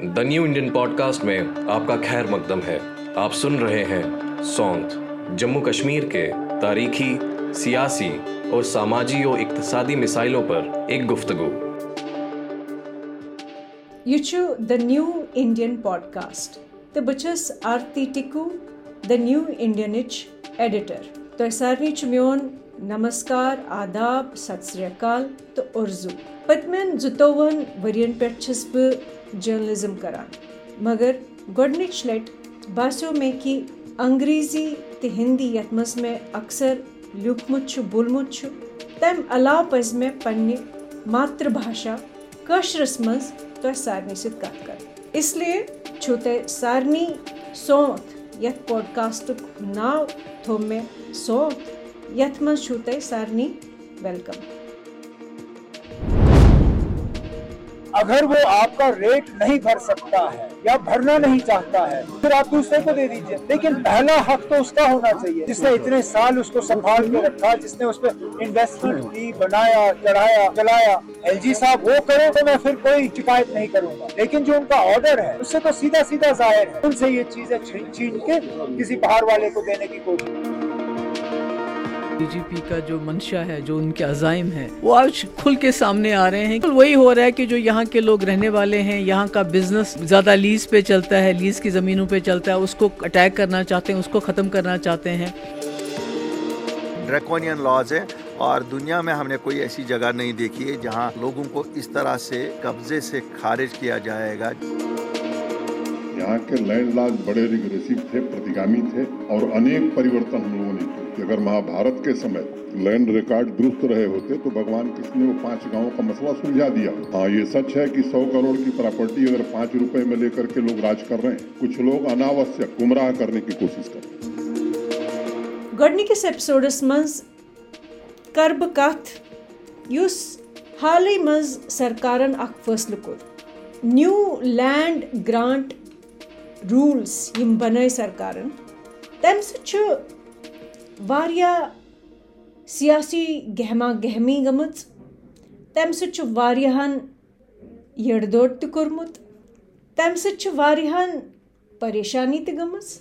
The new Indian podcast में आपका खैर मकदम है। आप सुन रहे हैं सौंत जम्मू कश्मीर के तारीखी, सियासी और सामाजी और इकतसादी मिसाइलों पर एक गुफ्तगु। यह द न्यू इंडियन पॉडकास्ट तो बस Aarti Tickoo the New Indian editor तो सारे मोन नमस्कार, आदाब, सत तो उर्जू पतमें जुतोवन, वरियन पे जर्नलिज्म करान मगर गोडनिच लट बासो में कि अंग्रेज़ी ते हिंदी यथ मज में अक्सर लिखमुत बोलमुत तम अलाव पज में पन्ने मातृभाषा कशरस मज तो सारनी सत कत कर। इसलिए छो ते सारनी सोत यथ पॉडकास्ट नाव थो में सोत यथ मज छो ते सारनी वेलकम। अगर वो आपका रेट नहीं भर सकता है या भरना नहीं चाहता है, फिर आप दूसरे को दे दीजिए। लेकिन पहला हक तो उसका होना चाहिए। जिसने इतने साल उसको संभाल के रखा, जिसने उस पर इन्वेस्टमेंट की, बनाया, चढ़ाया, चलाया एलजी साहब, वो करे तो मैं फिर कोई शिकायत नहीं करूँगा। लेकिन जो उनका ऑर्डर है, उससे तो सीधा सीधा ज़ाहिर है। उनसे ये चीज़ें छीन के किसी बाहर वाले को देने की कोशिश। डीजीपी का जो मंशा है जो उनके अजाइम है वो आज खुल के सामने आ रहे हैं। वही हो रहा है कि जो यहाँ के लोग रहने वाले हैं यहाँ का बिज़नेस ज़्यादा लीज पे चलता है लीज की जमीनों पे चलता है उसको अटैक करना चाहते हैं उसको खत्म करना चाहते हैं। ड्रैकोनियन लॉज है और दुनिया में हमने कोई ऐसी जगह नहीं देखी है जहाँ लोगों को इस तरह से कब्जे से खारिज किया जाएगा। यहाँ के लैंड लॉज बड़े रिग्रेसिव थे प्रतिगामी थे और अनेक परिवर्तन हम लोगों ने किए। कि अगर महाभारत के समय लैंड रिकॉर्ड दुरुस्त रहे होते तो भगवान कृष्ण ने वो पाँच गाँवों का मसला सुलझा दिया। हाँ ये सच है कि सौ करोड़ की प्रॉपर्टी अगर पाँच रुपए में लेकर के लोग राज कर रहे हैं, कुछ लोग अनावश्यक गुमराह करने की कोशिश कर रहे हैं। गडनिकिस एपिसोडस मंज कर्ब कथ युस हाल मज सरकारन अख फैसलो कोर न्यू लैंड ग्रांट रूल्स यम बनाए सरकारन तम वारिया सियासी गहमा गहमी गमच तम सहन यड़दोड़ तुर्मुत तम सहन परेशानी तमच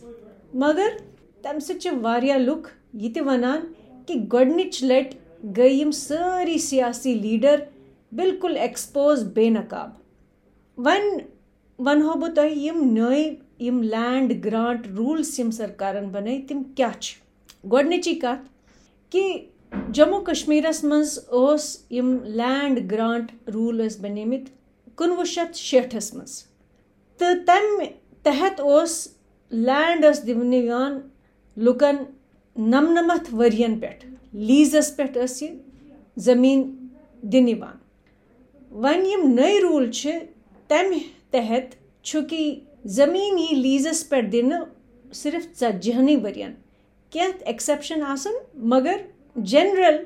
मगर तम सह लुक ये वनान कि गोडनिच लट गई सारी सियासी लीडर बिल्कुल एक्सपोज बेनकाब वन वन हो बह नए लैंड ग्रांट रूल्स सरकार बन तम क्या गोडनिची कत कि जम्मू कश्मीरस मज लैंड ग्रांट रूल बनिमित कुनवु शत शेठस मज तो तम तहत लैंड दिन लुकन नमनमथ वरियन पे लीजस पे ज़मीन दिन वन यम नए रूल तम तहत कि ज़मीन यी लीजस पे दिन सिर्फ़ tzatjihani वरियन कह एक्सेप्शन आसन? मगर जनरल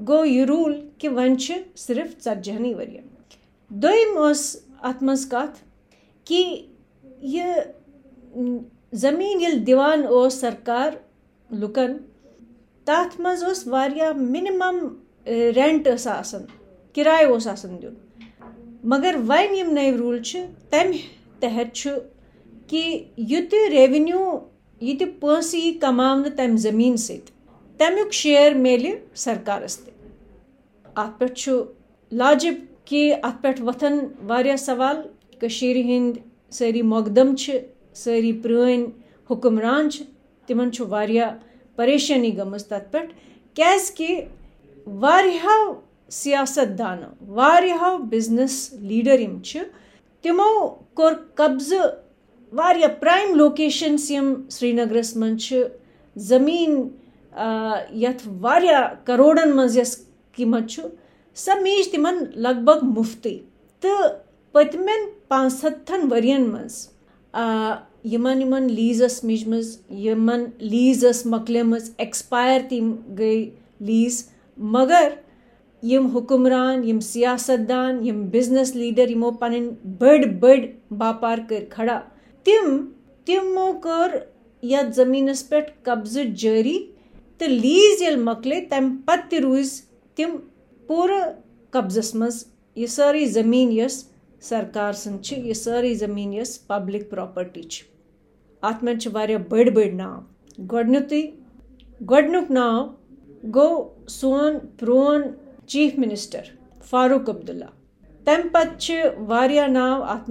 गो यह रूल कि वन सिर्फ़ tzatjihani वरियन दोम अत कत कि यह ज़मीन ये दिवान सरकार लुकन तथ मज मिनिमम रेंट आसन किराय आसन दिन मगर वन नए रूल तम तहत कि युत रेवेन्यू ये पोस यी कमावन तम ज़मीन समुक शेयर मेल सरकारस अत लाजिब कि अत पे वथन वारिया सवाल, कशीर हिंद, सारी मोकदम सारी प्रान हुक्मरान तिमन वारिया परेशानी गमज तत पे कि वारियाहो सियासतदानो वारियाहो बिज़नेस लीडर यम तिमो कोर कब्ज वारिया प्राइम लोकेशंस यम श्रीनगरस मन ज़मीन यथ वारिया करोड़न मज यस कीमत स मीज तिमन लगभग मुफ्ती। तो पतमेन पाँच हत्थन वरियन मज यमन यमन लीजस मिज मज यमन लीजस एक्सपायर तिम गई लीज। मगर, यम हुक्मरान, यम सियासतदान, यम बिज़नेस लीडर यमो पन बड़ बड़ बापार कर खड़ा। यथ जमीनस पे कब्ज जारी तो लीज ये मकले तम पत रूज तिम पूर कब्जस मज यह सारी ज़मीन यस सरकार सद यह सारी ज़मीन यस पब्लिक प्रॉपर्टी अत मे बड़ बड़ नाव गोडनुतु गोडनुक नाव गो सोन प्रोन चीफ मिनिस्टर फारूक अब्दुल्ला तम पत् नाव अत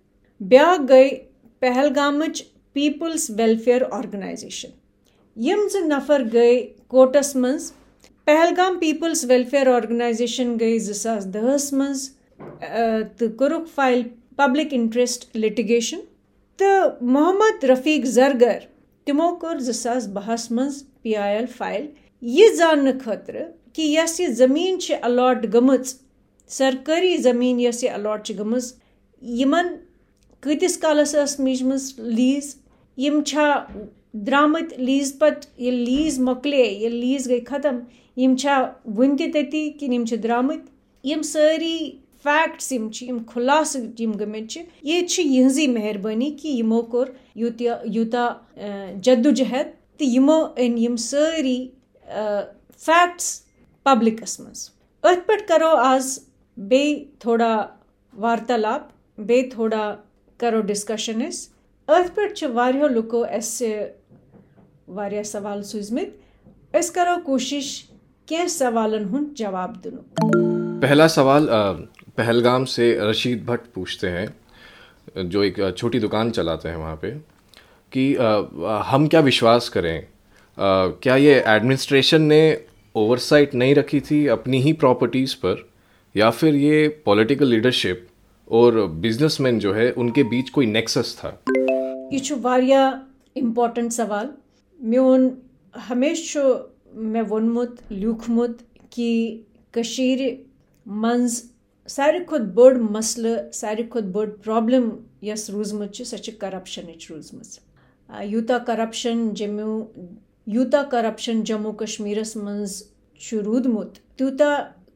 खतर ब्या गई पहलगाम पीपल्स वेलफेयर ऑर्गेनाइजेशन। यम ज नफर गई कोटस मज पहलगाम पीपल्स वेलफेयर ऑर्गेनाइजेशन गई जसास दहस मज तो कोरुक फ़ाइल पब्लिक इंटरेस्ट लिटिगेशन तो मोहम्मद रफीक जरगर तमो कोर जसास बहस मज पी आई एल फ़ाइल यह जान खतर कि यस यह ज़मीन अलॉट गम सरकारी ज़मीन यस अलॉट गम यमन कतिस कालस मिजम लीज यम द्रामत लीज पत ये लीज मोकले ये लीज गई खत्म यम वन तती कि द्रामत यम सारी फैक्ट्स यम यम खुलास यम गमित ये यहजी मेहरबानी कि यमो कोर यूता यूता जद्दोजहद तो यमो अन यम सारी फैक्ट्स पब्लिकस मज अथ पे करो आज बे थोड़ा वार्तालाप बे थोड़ा करो डिस्कशन अथ पे लुको सवाल सूझमित करो कोशिश कह सवालन हूँ, जवाब दिन पहला सवाल पहलगाम से रशीद भट्ट पूछते हैं, जो एक छोटी दुकान चलाते हैं वहाँ पे, कि हम क्या विश्वास करें? क्या ये एडमिनिस्ट्रेशन ने ओवरसाइट नहीं रखी थी अपनी ही प्रॉपर्टीज़ पर, या फिर ये पॉलिटिकल लीडरशिप और बिजनेसमैन जो है, उनके बीच कोई नेक्सस था? ये इम्पोर्टेंट सवाल मोन हमेश मैं वोनमुत, लिखमुत कि कशीर, मंज, सारे खुद बड़ मसल, सारे खुद बड़ प्रॉब्लम यस रूजमुत सह करप्शन रूजम यूता करप्शन जम्मू, यूता करप्शन जम्मू कश्मीरस मज रूदमुत तूता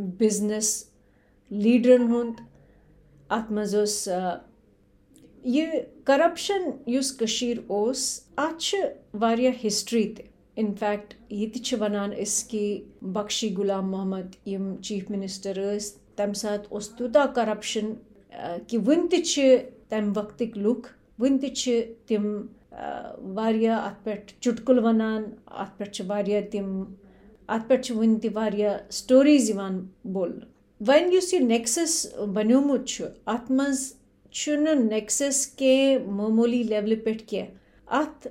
करप्शन वारियन कम स्टेटन मज वुचमुत पूरे हिंदुस्तानस मज इनफैक्ट अख इंडेक्स अख करप्शनुक अख सर्वे ट्रांसपेरेंसी इंटरनेशनल अख सर्वे तम हिसाब उस Jammu and Kashmir number one या नंबर टू पोजिशन पे वारियन वरियन यह करप्शनस मज नंबर वन या नंबर टू अत मज नेक्सस हमेशा सियासतदानन हुंद बिज़नेस लीडरन हुंद अत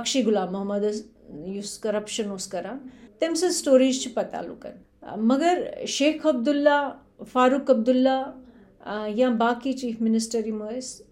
मज यह करप्शन युस कशीर ओस अत हिस्ट्री ते इनफैक्ट ये वनान कि बख्शी गुलाम मोहम्मद यम चीफ मिनिस्टर तम सात तूता करप्शन कि वन तम वक्त लुक वन तम अत पे चुटकुल वनान अत पे तम अत पे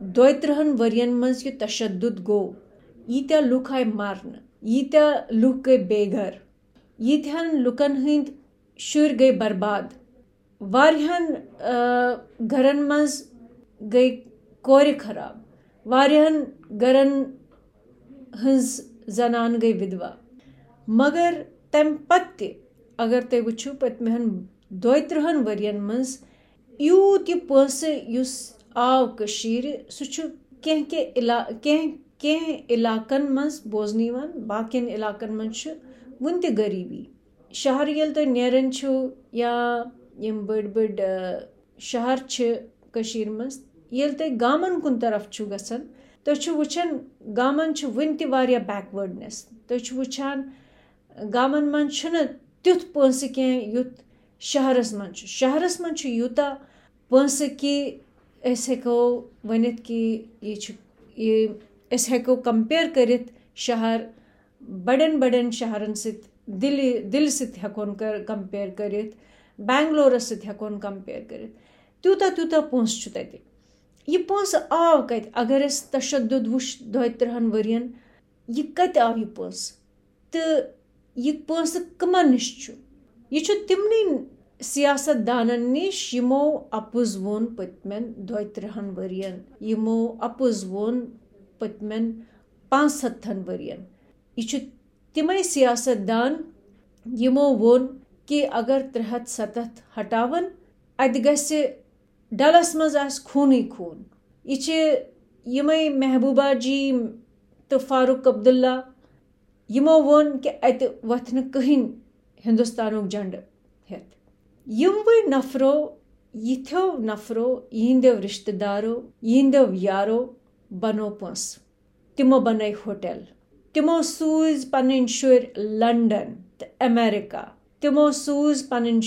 लुकन तमिच जानकारी मसल यह कि जम्मू कश्मीर मज सेक्शन यह बोड़ बार सेक्शन कह यह लकुट सेक्शन ये मज यमो पस बनो अगर तुम वो श्रीनगरस मज आज तगर गु पत्महन दोत्रहन वरियन मज यह तशद गो यीत्या लुक आय मारन यीत्या लुक गई बेघर यीत्यान लुकन हंद शुर गई बर्बाद वारियन घरन मज गई कोर खराब वारियन घरन हज जनान गई विधवा मगर तम पत अगर तुम वो पतमहन दोत्रहन वरियन मज यूत यह पोस आव सह कह इला, कह कह इलाकन मज बोजन बाकियन इलाकन मज वन गरीबी। शहर ये तुम नेरन या यम बड़ बड़ शहर मज ये तुम गामन कुन तरफ़ गसान। तुम वुचान गामन वन तह बैकवर्डनेस तुम वुचान गामन मन तुथ पोस कह युत शहरस मन शहरस मन यूता पोस कि हेको वन कि ये हेको कंपेयर कर शहर, बड़न बड़न शहरन सत, दिल दिल सत हेकोन कर कंपेयर कर बैंगलोरस सत हेकोन कंपेयर कर तूता तूता पोस तत यह पोस आव कत अगर अस तशद वुश दो त्रिहन वरियन यह कत आव यह पोस। तो यह पोस कमन नश यह तिमन सियासत दानन निश यमो अपुज वोन पतमेन दो त्रिहन वरियन। यमो अपुज वोन पतमेन पाँच सत्तन वरियन। यह तिमै सियासतदान यमो वोन कि अगर त्रे हथ सतत हटावन अत गि डलस मज खून खून। यह यमै महबूबा जी तो फारूक अब्दुल्ला यमो वोन कि अत वथ कहीं हिंदुस्तान झंड हेत। यमवे नफरो यथो नफरो यहंदो रिश्तेदारो यहंदो यारो बनो पंस तिमो बन होटल तिमो सूज पन शुर लंडन तो अमेरिका तिमो सूज पन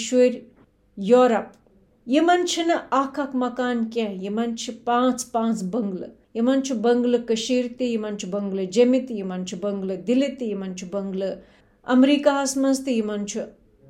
यमन अख अख मकान कह यमन पाँच पाँच बंगल यमन बंगल कशीर तमन बंगल जमि तमन बंगल दिल तमन बंगल अमरीका मज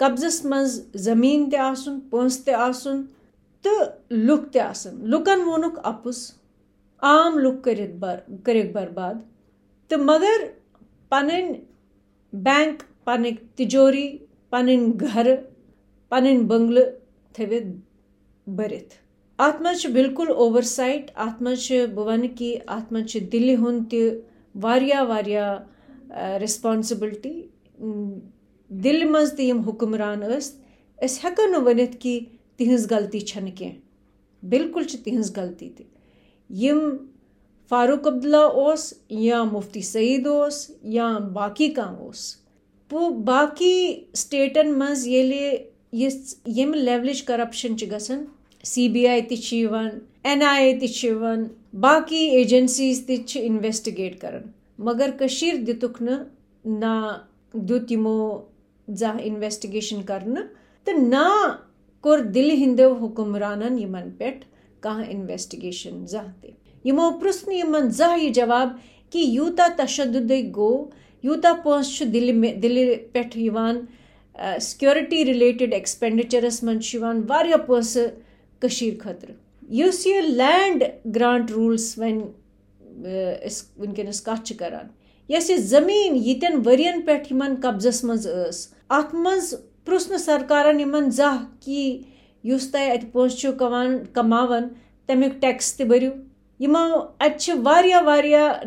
यह नेक्सस अत मज कम कम लुक शामिल यह नेक्सस खड़ा कोर्मुत सियासत दानव क्या तिमन तोर यह फिक्री कि अगर तिमन दिल सरकारस ब्लैक मेल कर तिमन गस कब्जस मज ज़मीन तन पोस तन तो लुक तन लुकन वोनुक अपुस आम लुक कर बर्बाद तो मगर पन बैंक पन तिजोरी पन घर पन बंगल थवित बरित अत मज बिल्कुल ओवरसाइट अत मज बह वन कि अत मज दिल्ली हुंद रिस्पॉन्सिबिलिटी दिल्ली मज तम हुक्मरान अस हेको न वनित कि तिहज गलती छन कह बिल्कुल तिहज गलती तम फारूक अब्दुल्ला या मुफ्ती सईद या बाकी कह बाकी स्टेटन मज यम लेवलच करप्शन गसन। सी बी आई तन एन आई ए तन बाकी एजेंसीज इन्वेस्टिगेट कर मगर कशीर दितुक ना दुत यमो जह इन्वेस्टिगेशन कर तो ना कोर दिल हिंदो हुक्मरानन यमन पे कह इन्वेस्टिगेशन जह तह यमो पृन यमन जह यह जवाब कि यूता तशद गो, यूता पोस दिल दिल पे सिक्योरिटी रिलेटेड एक्सपेंडिचरस मन पोस खतर। उस यह लैंड ग्रांट रूल्स वन वनकस कत करान। यस ज़मीन यन वरियन पे कब्जस मज अत मज पृन सरकार यमन जह कि उस तुम अत पोस कमावन, तमिक टैक्स तरिव यमो अत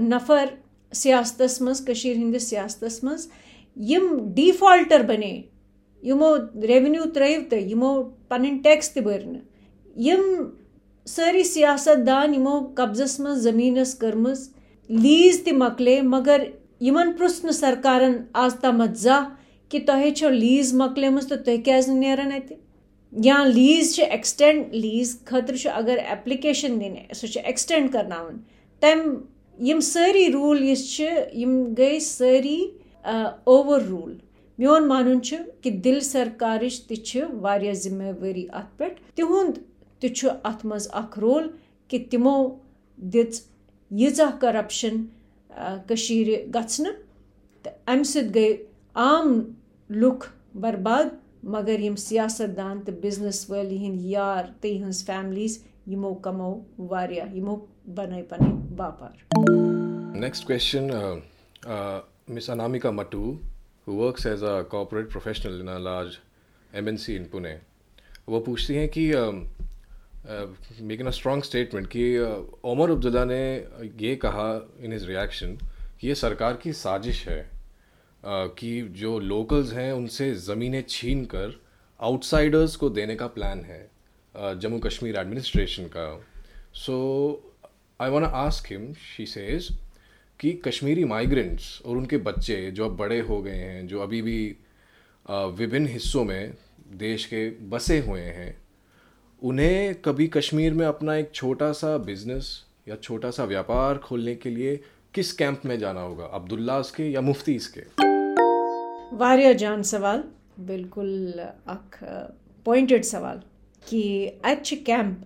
नफर सियासत मज हंदिस सियासत मज यम डिफॉल्टर बने। यमो रेवन्यू त्रव तो यमो पन टैक्स तर यम सारी सियासत दान यमो कब्जस मज जमीनस कर्म लीज तकले मगर यमन पृन सरकार आज तमत जा कि तुह छो लीज मकलेम तो तुह क्या नेरान अत या लीज एक्सटेंड लीज खतर अगर एप्लिकेशन दिन सह एक्सटेंड कर तम यम सारी रूल यम गई सारी ओवर रूल मोन मान कि दिल सरकार तह जिम्मेवारी अत पे तिहुंद तथ मज रोल कि तिमो दिज यीजा करप्शन गन अम गई बर्बाद मगर यम सियासतदान तो बिज़नेस वाली हंद यार हंस फैमिलीज़ यमो कमो वारिया यमो बनाए पने बापार Next question, Miss Anamika Matu, who works as a corporate professional in a large MNC in Pune. वो पूछती हैं कि मेकिंग स्ट्रॉन्ग स्टेटमेंट कि उमर अब्दुल्ला ने ये कहा इन रिएक्शन कि ये सरकार की साजिश है कि जो लोकल्स हैं, उनसे ज़मीनें छीन कर आउटसाइडर्स को देने का प्लान है जम्मू कश्मीर एडमिनिस्ट्रेशन का। So I want ask him she says कि कश्मीरी माइग्रेंट्स और उनके बच्चे जो अब बड़े हो गए हैं, जो अभी भी विभिन्न हिस्सों में देश के बसे हुए हैं, उन्हें कभी कश्मीर में अपना एक छोटा सा बिज़नेस या छोटा सा व्यापार खोलने के लिए किस कैंप में जाना होगा? अब्दुल्लास के या मुफ्तीस के वारिया जान सवाल, बिल्कुल, अख पॉइंटेड सवाल कि अच्छ कैंप,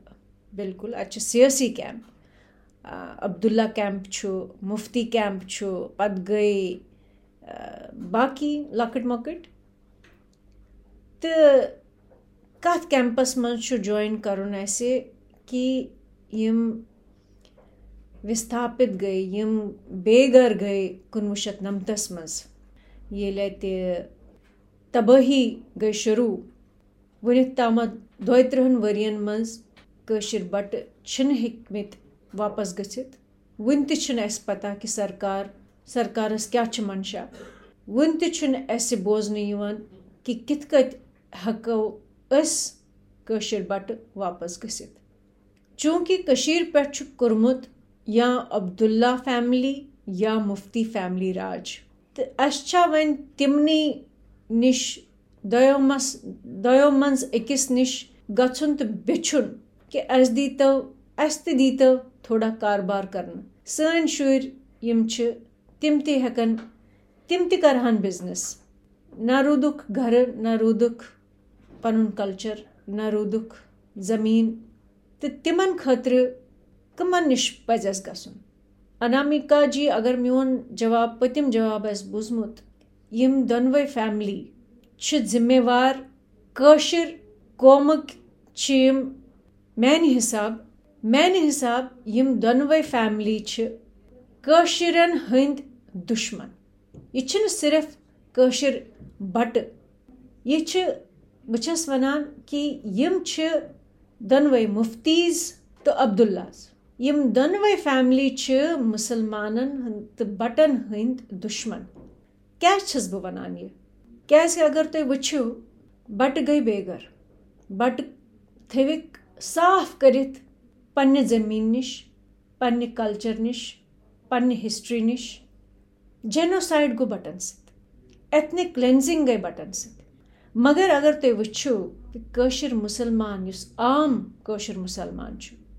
बिल्कुल अच्छ सियासी कैंप अब्दुल्ला कैंप छु, मुफ्ती कैंप छु पत गई बाकी लकट मकट? तो कैंपस मज ज्वाइन करुन ऐसे कि विस्थापित गए, यम बेगर गए कुनवु शत नमतस मज ये लेते तबाही गई शुरू। वनिक तामत दोय त्रिहन वरियन मज कशिर बट हिकमित वापस गसित। वन तस पता कि सरकार, सरकारस क्या मंशा वन तस बोजन कि कित कत हको बट वापस गसित। चूँकि पे कोर्मुत या अब्दुल्ला फैमिली या मुफ्ती फैमिली राज। तो अच्छा वन तिमनी निश दयो मस दयो अकिस निश गछुन तो बिछुन कि अस दीतो अस तो दीतो थोड़ा कारबार करन। सन शुर यम तिम ते हकन तिम ते करहन बिज़नेस। ना रूदुक घर, ना रूदुक पनुन कल्चर, ना रूदुक ज़मीन। तो तिमन खतर कमन निश पजस गसन अनामिका जी, अगर मोन जवाब, पतिम जवाब आस बुजमुत यम दोनवे फैमिली। छ जिम्मेवार, कशिर, कौमक यम मैन हिसाब। मैन हिसाब, यम दोनवे फैमिली छ। कशिरन हंद दुश्मन। यह सिर्फ़ कशिर बट। यह बस वनान कि यम दोनवे मुफ्तीज तो अब्दुल्लाज। यम दोनवे फैमिली मुसलमानन तो बटन हंद दुश्मन। क्या बह वनान यह क्या अगर तुम वो बट गई बेगर। बट थविक साफ़ करित, पन्ने ज़मीन निश, पन्ने कल्चर निश, पन्ने हिस्ट्री निश। जेनोसाइड गो बटन सत। एथनिक क्लेंजिंग गई बटन सत। मगर अगर तुम वो कशिर मुसलमान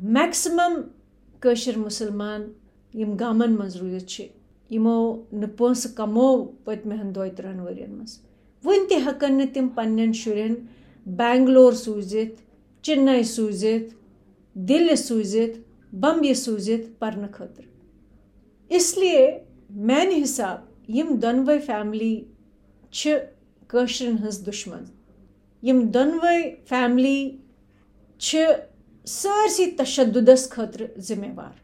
गरीब मुसलमान तमिस सत गई वारिया ज्यादती तिहंद शुर मरिक तिहंद फैमिली गई बर्बाद तिहंद शुर हेकनस न स्कूल गसित न कॉलेज गसित न यूनिवर्सिटी गसित वन त मैक्सिमम कशिर मुसलमान यम गामन मज रूजित यमो न पोस कमो पतमहन दो त्रण वरियन मज वन त हकन न तिम पन्न शुरन बैंगलोर सूजित चेन्नई सूजित दिल्ली सूजित बम्बे सूजित पर्न खतर इसलिए मैन हिसाब यम दोनवे फैमिली कशिरन हज दुश्मन यम दोनवे फैमिली सरसी तशदुदस खतर जिम्मेवार।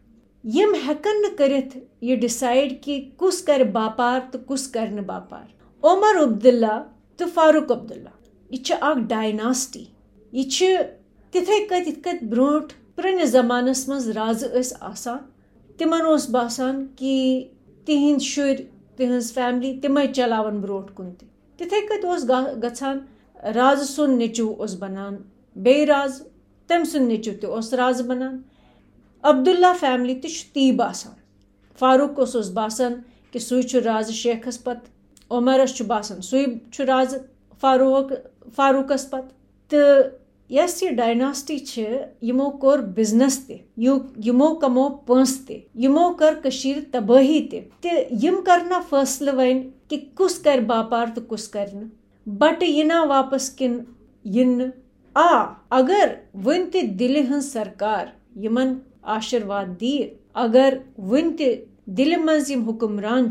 यम हेकन करित ये डिसाइड कि कुस कर बापार तो कुस कर बापार। उमर अब्दुल्ला तो फारूक अब्दुल्ला। यह डायनास्टी। यह तिथे कत इत कत ब्रोट प्रनिस जमानस मज राज आसान। तिमन बासान कि तिहंद शुर तिहंज फैमिली तिमे चलावन ब्रोट कुन तिथे कत गछान राज सुन नेचू बनान बे राज तम सुन नेचू तो राज बनान अब्दुल्ला फैमिली ती बासान फारूक बासान कि सु राज शेखस पत उमरस बासान सु राज फारूक फारूकस पत तो यस ये डायनास्टी यमो कोर बिज़नेस तमो कमो पंस तमो कर तबाही तम करना फैसले वन कि कुस कर बापार तो कुस कर बट यना वापस किन इन आ, अगर वन दिल हज सरकार यमन आशीर्वाद दी अगर वन दिल मज हुक्मरान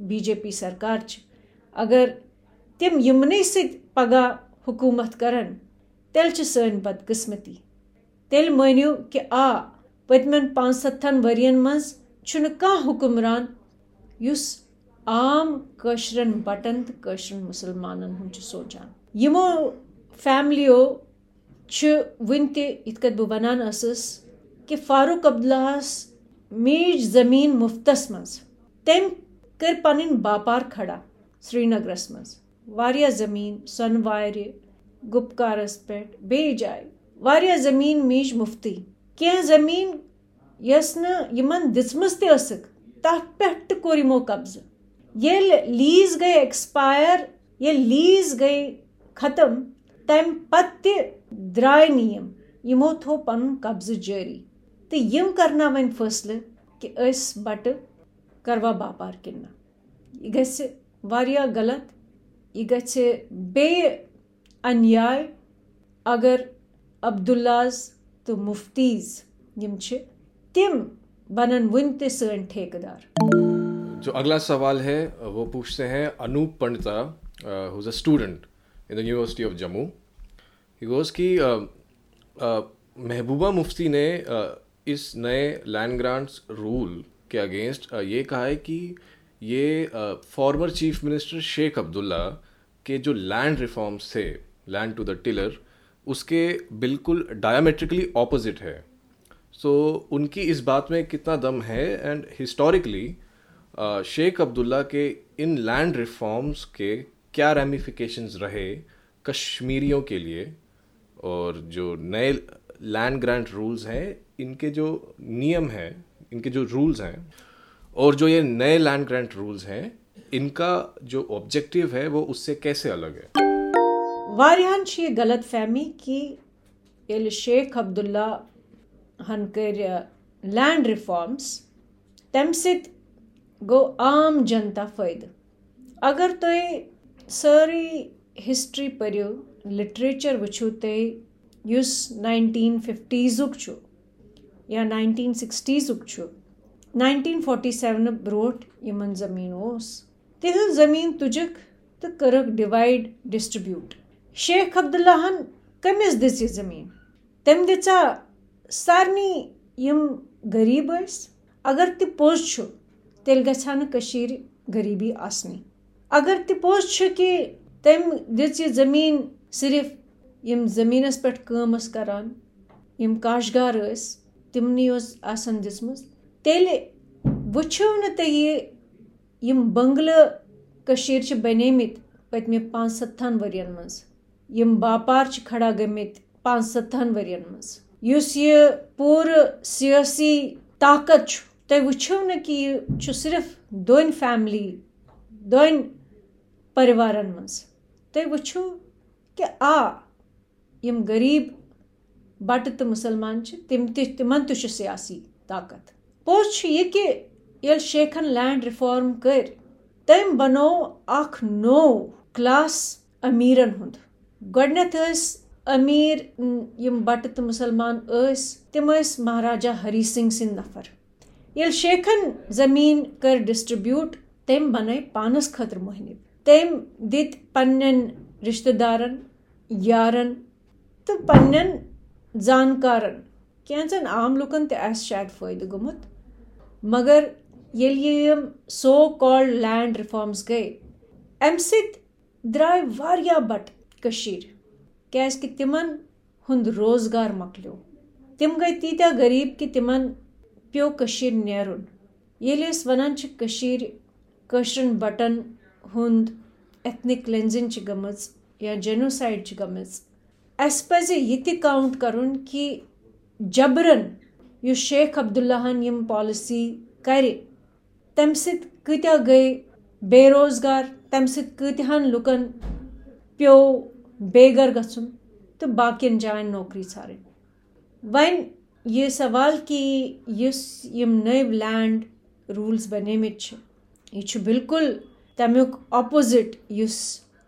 बीजेपी सरकार अगर तम यमन सगह हुकूमत करन, तेल सन बदकिस्मती। तेल मानियो कि आ पतमन पाँच सत्थन वरियन मज कह हुक्मरान? युस आम कशरन बटन तो कशरन मुसलमान हूँ सोचान यमो फैमिलियो वन इत बह वनान कि फारूक अब्दुल्लाहस मीज ज़मीन मुफ्तस मज। तम कर पन बापार खड़ा श्रीनगरस मज। ज़मीन सनवार गुपकारस पे बे जाए वारिया ज़मीन मीज मुफ्ती। कह ज़मीन यस नमन दिसमस तक तथ पे कोर यमो कब्ज। ये लीज गई एक्सपायर ये लीज गई खत्म तम पत द्राय नियम यमो थो पन कब्ज जारी तो यम करना वन फैसले कि अस बट करवा बापार किन्ना यह गि गलत यह गि अन्याय अगर अब्दुल्लाज तो मुफ्तीज यम तिम बनन वन सन ठेकेदार जो अगला सवाल है वो पूछते हैं Anoop Pandita who's a student in the university of Jammu goes कि महबूबा मुफ्ती ने uh, इस नए लैंड ग्रांट्स रूल के अगेंस्ट uh, ये कहा है कि ये former chief minister Sheikh Abdullah के जो लैंड रिफॉर्म्स थे लैंड टू द टिलर उसके बिल्कुल डायमेट्रिकली ऑपोजिट है। सो so, उनकी इस बात में कितना दम है एंड हिस्टोरिकली शेख अब्दुल्ला के इन लैंड रिफॉर्म्स के क्या रेमिफिकेशंस रहे कश्मीरियों के लिए? और जो नए लैंड ग्रांट रूल्स हैं, इनके जो नियम हैं, इनके जो रूल्स हैं, और जो ये नए लैंड ग्रांट रूल्स हैं, इनका जो ऑब्जेक्टिव है, वो उससे कैसे अलग है? वारियान ये गलत फहमी कि ये शेख अब्दुल्ला हन कर लैंड रिफॉर्म्स तम गो आम जनता फ़ायदे अगर तुम सारी हिस्ट्री पो लिटरेचर वो तुस नाइनटीन फिफ्टीजुक या नाइनटीन सिक्सटीजुक नाइनटीन फोर्टी सेवन ब्रोट इन ज़मीन तिह ज़मीन तुजक तो करक डिवाइड, डिस्ट्रीब्यूट। शेख अब्दुल्लाहन कमिस दिस ये ज़मीन। तम दिचा सारनी यम गरीब अगर ति पोज तेल गछा कशीर गरीबी आसनी। अगर ति पोज कि तम दिच ये ज़मीन सिर्फ़ यम जमीनस पे कम करान, यम काशगार तिमनी आसन दिसमस तेल वुछो न ये यम बंगल कशीर बनेमित पतमे पाँच सत्तन वरियन मज यम बापार खड़ा गमित पाँच सत्तन वरियन मज यह पूर सियासी ताकत तुम वो न कि यह सिर्फ़ दोन फैमिली दोन परिवारन मज तुम वो कि आ, यम गरीब बट तो मुसलमान तिम तिमन तो सियासी ताकत। पोज यह कि ये शेखन लैंड रिफॉर्म कर, तम बनो अख नो क्लास अमीरन हुंद। गडनथ अमीर यम बट तो मुसलमान तम महाराजा हरी सिंह सिंह नफर। ये शेखन ज़मीन कर डिस्ट्रीब्यूट तम बन पानस खतर मोहनिब। तम दित पन्न रिश्तेदारन, यारन तो पन्न जानकारन। कैंचन आम लुकन तस शायद फ़ायदे गुमुत। मगर ये सो कॉल्ड लैंड रिफॉर्म्स गए। अम द्राय वारिया बट क्या तिमन हुंद रोज़गार मकलो तिम गई तीत्या गरीब कि तिमन प्यो नेरुन ये वन कशरन बटन हुंद एथनिक क्लेंजिंग गम या जेनोसाइड गमज अस पज ये काउंट कर कि जबरन शेख अब्दुल्लाहन यम पॉलिसी कर गई बेरोजगार, तम सत्यान लुकन प्यो बेगर गन तो बाकियन जायन नौकरी ारन वन ये सवाल कि यम नव लैंड रूल्स बने यह बिल्कुल तमुक अपोजिट युस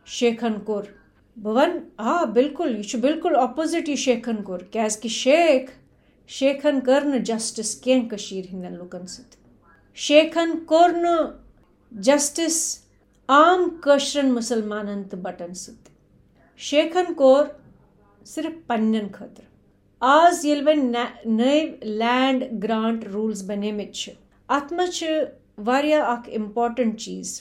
शेखन कोर। बह वन आ बिल्कुल यह बिल्कुल अपोजिट यह शेखन कोर। क्या शेख, शेखन कर जस्टिस कह हिंदन लुकन सत शेखन कोर जस्टिस आम कशरन मुसलमान तो बटन सत शेखन कोर सिर्फ़ पन्न खतर। आज ये वन नव लैंड ग्रांट रूल्स बने अत इंपॉर्टेंट चीज़।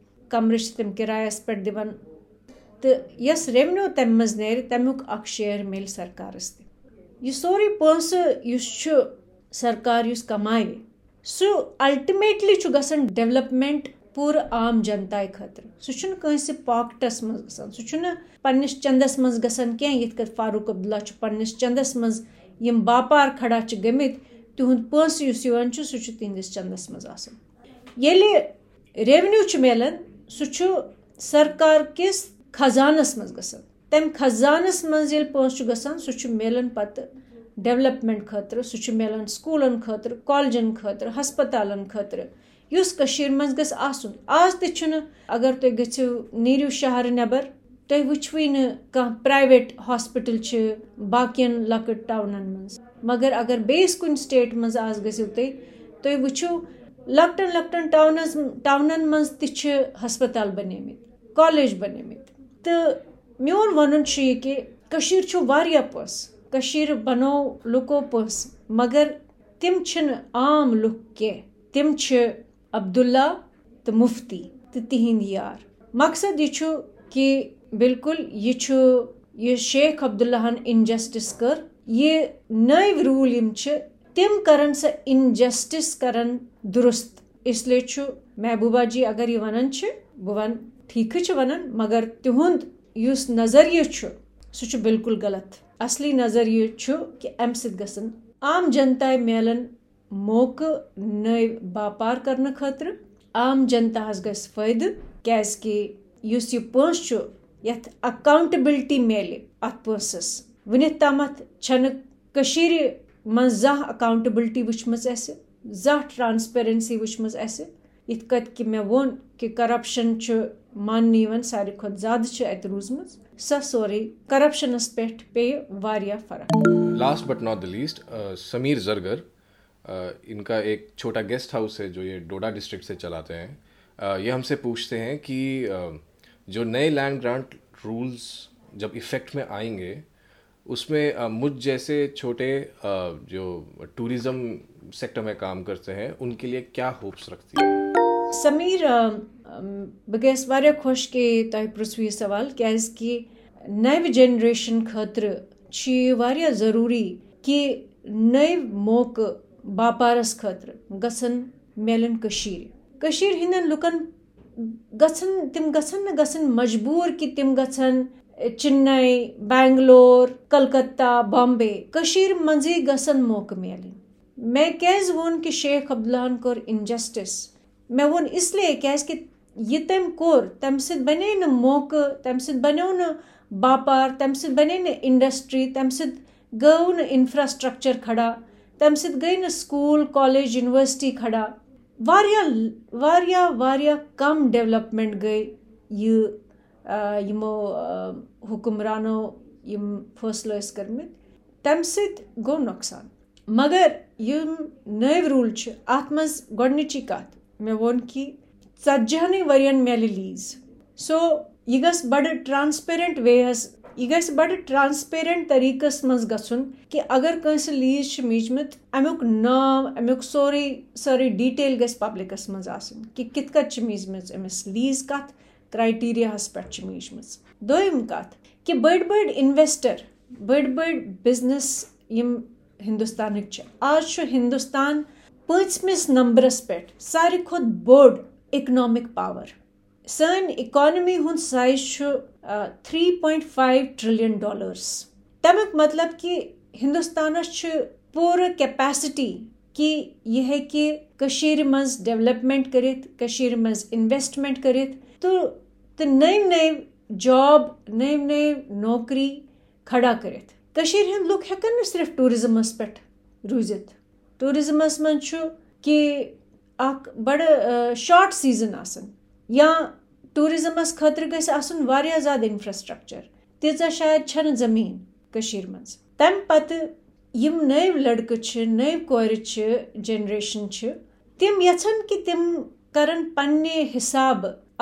ये डिसाइड कि ताज मान सिंह यस प्राइम प्रॉपर्टी अत पे ताज मान सिंह इस होटल तिमन पन्ने यस रेवेन्यू यस अत जनरेट गस रेवेन्यू अत मेल कमर तम किरायस पे दिवन तो यस रेवेन्यू तम मज नेर तमुक अख शेयर मिल सरकारस यह सोरे पोस सरकार कमाए सह अल्टिमेटली गसन डेवलपमेंट पूर आम जनता खतर सह पॉकेटस मज सह पन्नस चंदस मज गसान कह ये फारूक अब्दुल्ला पन्नस चंदस मज यम बापार खड़ा गमित तिहुंद पस सह तिहंदिस चंदस मज ये रेवन्यू मिलान सह सरकार किस खजानस मज गसान तम खजानस मज पस गसान सह मिलान पत डेवलपमेंट खतर सह मिलान स्कूलन खतर कॉलेजन खतर हस्पतालन खतर युस कशीर मज गस आसन आज त अगर तुम गो नीरू शहर नबर तुम वुचवी न प्राइवेट हॉस्पिटल बाकियन लकट टाउनन मज मगर अगर बेस कुन स्टेट मज आज गो तुम तुम वुचो लकटन लकटन टाउनस टाउनन मज त हस्पताल बनेमित, कॉलेज बनेमित। तो मोन वन कि पस कशीर बनो लुको पस मगर तिम आम लुक के, तिम अब्दुल्ला तो मुफ्ती तो तिहंद यार। मकसद यह कि बिल्कुल यह शेख अब्दुल्लाहन इनजस्टिस कर, ये नव रूल तिम कर सह इनजस्टिस कर दुरुस्त। इसलिए महबूबा जी, अगर यह वन बह वन ठीक वन मगर तिहुंद युस नजरिय सह बिल्कुल गलत। असली नजरिय कि अम सत आम जनता मिलन मौक नव बापार कर खतर, आम जनता गस फायद क्या यह पोस यथ अकाउंटेबिलिटी मेल अत पोसस तमत मज जह अकाउंटेबिलिटी वुचम जह ट्रांसपेरेंसी वुचम इत कत कि मे वोन कि करप्शन मान सारे खुद ज़्यादा अत रूजम सह सोरे करप्शनस पे पे फ़र्क last but not the least Sameer Zargar इनका एक छोटा गेस्ट हाउस है जो ये डोडा डिस्ट्रिक्ट से चलाते हैं ये हमसे पूछते हैं कि जो नए लैंड ग्रांट रूल्स जब इफ़ेक्ट में आएँगे उसमें मुझ जैसे छोटे जो टूरिज़्म सेक्टर में काम करते हैं, उनके लिए क्या होप्स रखती है? समीर बगैस वारिया खुश के तह पृथ्वी सवाल, क्या कि नव जनरेशन खतर ज़रूरी कि नव मौक़ बापारस खतर? गसन, मेलन, कशीर। कशीर हिंदन लुकन, गसन, तिम गसन न गसन मजबूर कि तिम गसन चेन्नई, बेंगलोर, कलकत्ता, बॉम्बे, कशीर, मंजी, गसन, मौक मेलन मैं कैज वोन कि शेख अब्दुल्लाहन कोर इनजस्टिस मैं वोन इसलिए कैज कि ये तम कोर, तम सत बने न मौक, तम सत बनो न बापार, तम सत बने न इंडस्ट्री तम सत गो न इंफ्रास्ट्रक्चर खड़ा, तम सत गई न स्कूल कॉलेज यूनिवर्सिटी खड़ा वारिया वारिया वारिया कम डेवलपमेंट गई ये यमो हुक्मरानो यम फैसलो कर्मित तम सत गो नुकसान। मगर यम नव रूल अत मज गोडनिची कत। मे वोन कि षतजहन वरियन मेल लीज। सो यह गस बड़ ट्रांसपेरेंट वे यह गस बड़ ट्रांसपेरेंट तरीकस मज गसन, कि अगर कंस लीज मीजमत अमुक नाम, अमुक सोरे, सारी डिटेल गस पब्लिकस मज आसन कि कित कत मीजमत अमिस लीज कत क्राइटेरियाहस पे मीजमत दोम कत कि बड़ बड़ इन्वेस्टर बड़ बड़ बिज़नेस यम हिंदुस्तान आज हिंदुस्तान पचमिस नंबरस पे सारे खुद बोर्ड इकनॉमिक पावर। सन इकोनॉमी हूँ size three point five trillion dollars तमुक मतलब कि हिंदुस्तान पूरे कैपेसिटी कि यह कि मज डेवलपमेंट कर मज इन्वेस्टमेंट कर तो तो नव नव जॉब नव नव नौकरी खड़ा कर लुक हेकन सिर्फ़ टूरिज्मस पे रूजित टूरिज्मस मज कि बड़ शॉर्ट सीज़न आसन। या टूरिज्मस खतर गसन ज़्यादा इंफ्रास्ट्रक्चर तीजा शायद छन ज़मीन कशीर मज। तम पत यम नव लड़क नव कोर जनरेशन तिम यन कि तिम करन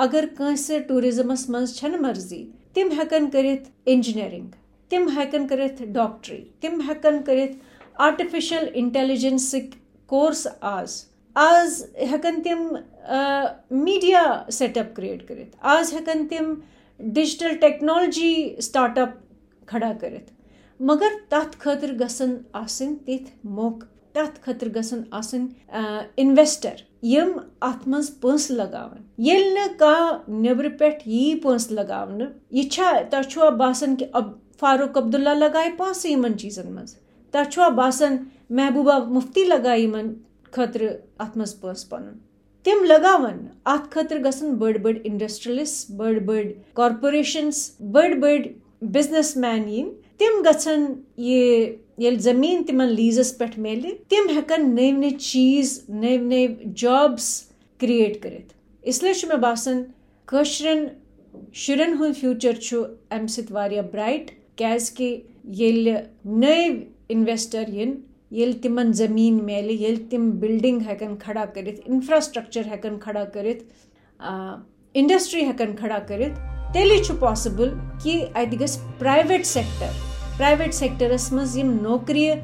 पन्ने हिसाब अगर कंस टूरिज्मस मज छन मर्ज़ी, तिम हेकन करित इंजीनियरिंग तिम हेकन करित डॉक्टरी तिम हेकन करित आर्टिफिशियल इंटेलिजेंस कोर्स आज। आज हेकन तिम मीडिया सेटअप क्रिएट करित आज हेकन तिम डिजिटल टेक्नोलॉजी स्टार्टअप खड़ा करित मगर तथ खतर गसन आसन, तिथ मौक तथ खतर गसन आसन इन्वेस्टर यम अत मज पंस लगावन येल न का नेबर पेट यी पंस लगावन ये छा तछुआ बासन कि अब फारूक अब्दुल्ला लगाए पास यमन चीजन मज तछुआ बासन महबूबा मुफ्ती लगाए यमन खतर अत मज पंस पन तिम लगावन अत खतर गसन बड़ बड़ इंडस्ट्रियलिस्ट बड़ बड़ कॉर्पोरेशंस बड़ बड़ बिज़नेस मैन इन तिम गसन ये ये ज़मीन तिमन लीजस पे मेले तिम हेकन नव नव चीज़ नव नव जॉब्स क्रिएट करित इसलिए मे बासन कशरन शुरन हूँ फ्यूचर अम सत ब्राइट क्या नव इन्वेस्टर इन ये तिमन ज़मीन मेले ये तिम बिल्डिंग हेकन खड़ा कर इंफ्रास्ट्रक्चर हेकन खड़ा कर इंडस्ट्री हेकन खड़ा कर तेल पॉसिबल कि अत ग प्राइवेट सेक्टर प्राइवेट सेक्टरस मज नौकरी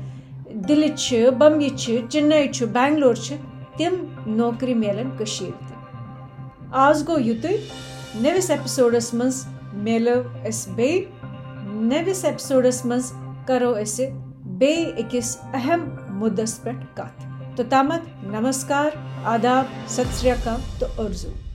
दिल्ली बम्बई चेन्नई बेंगलोर तिम नौकरी मेलन आज गो युत नविस एपिसोडस मज मेलो बे नविस एपिसोडस मज करो बे अकिस अहम मुद्दस पे कत तो तमत नमस्कार आदाब सत तो अर्जू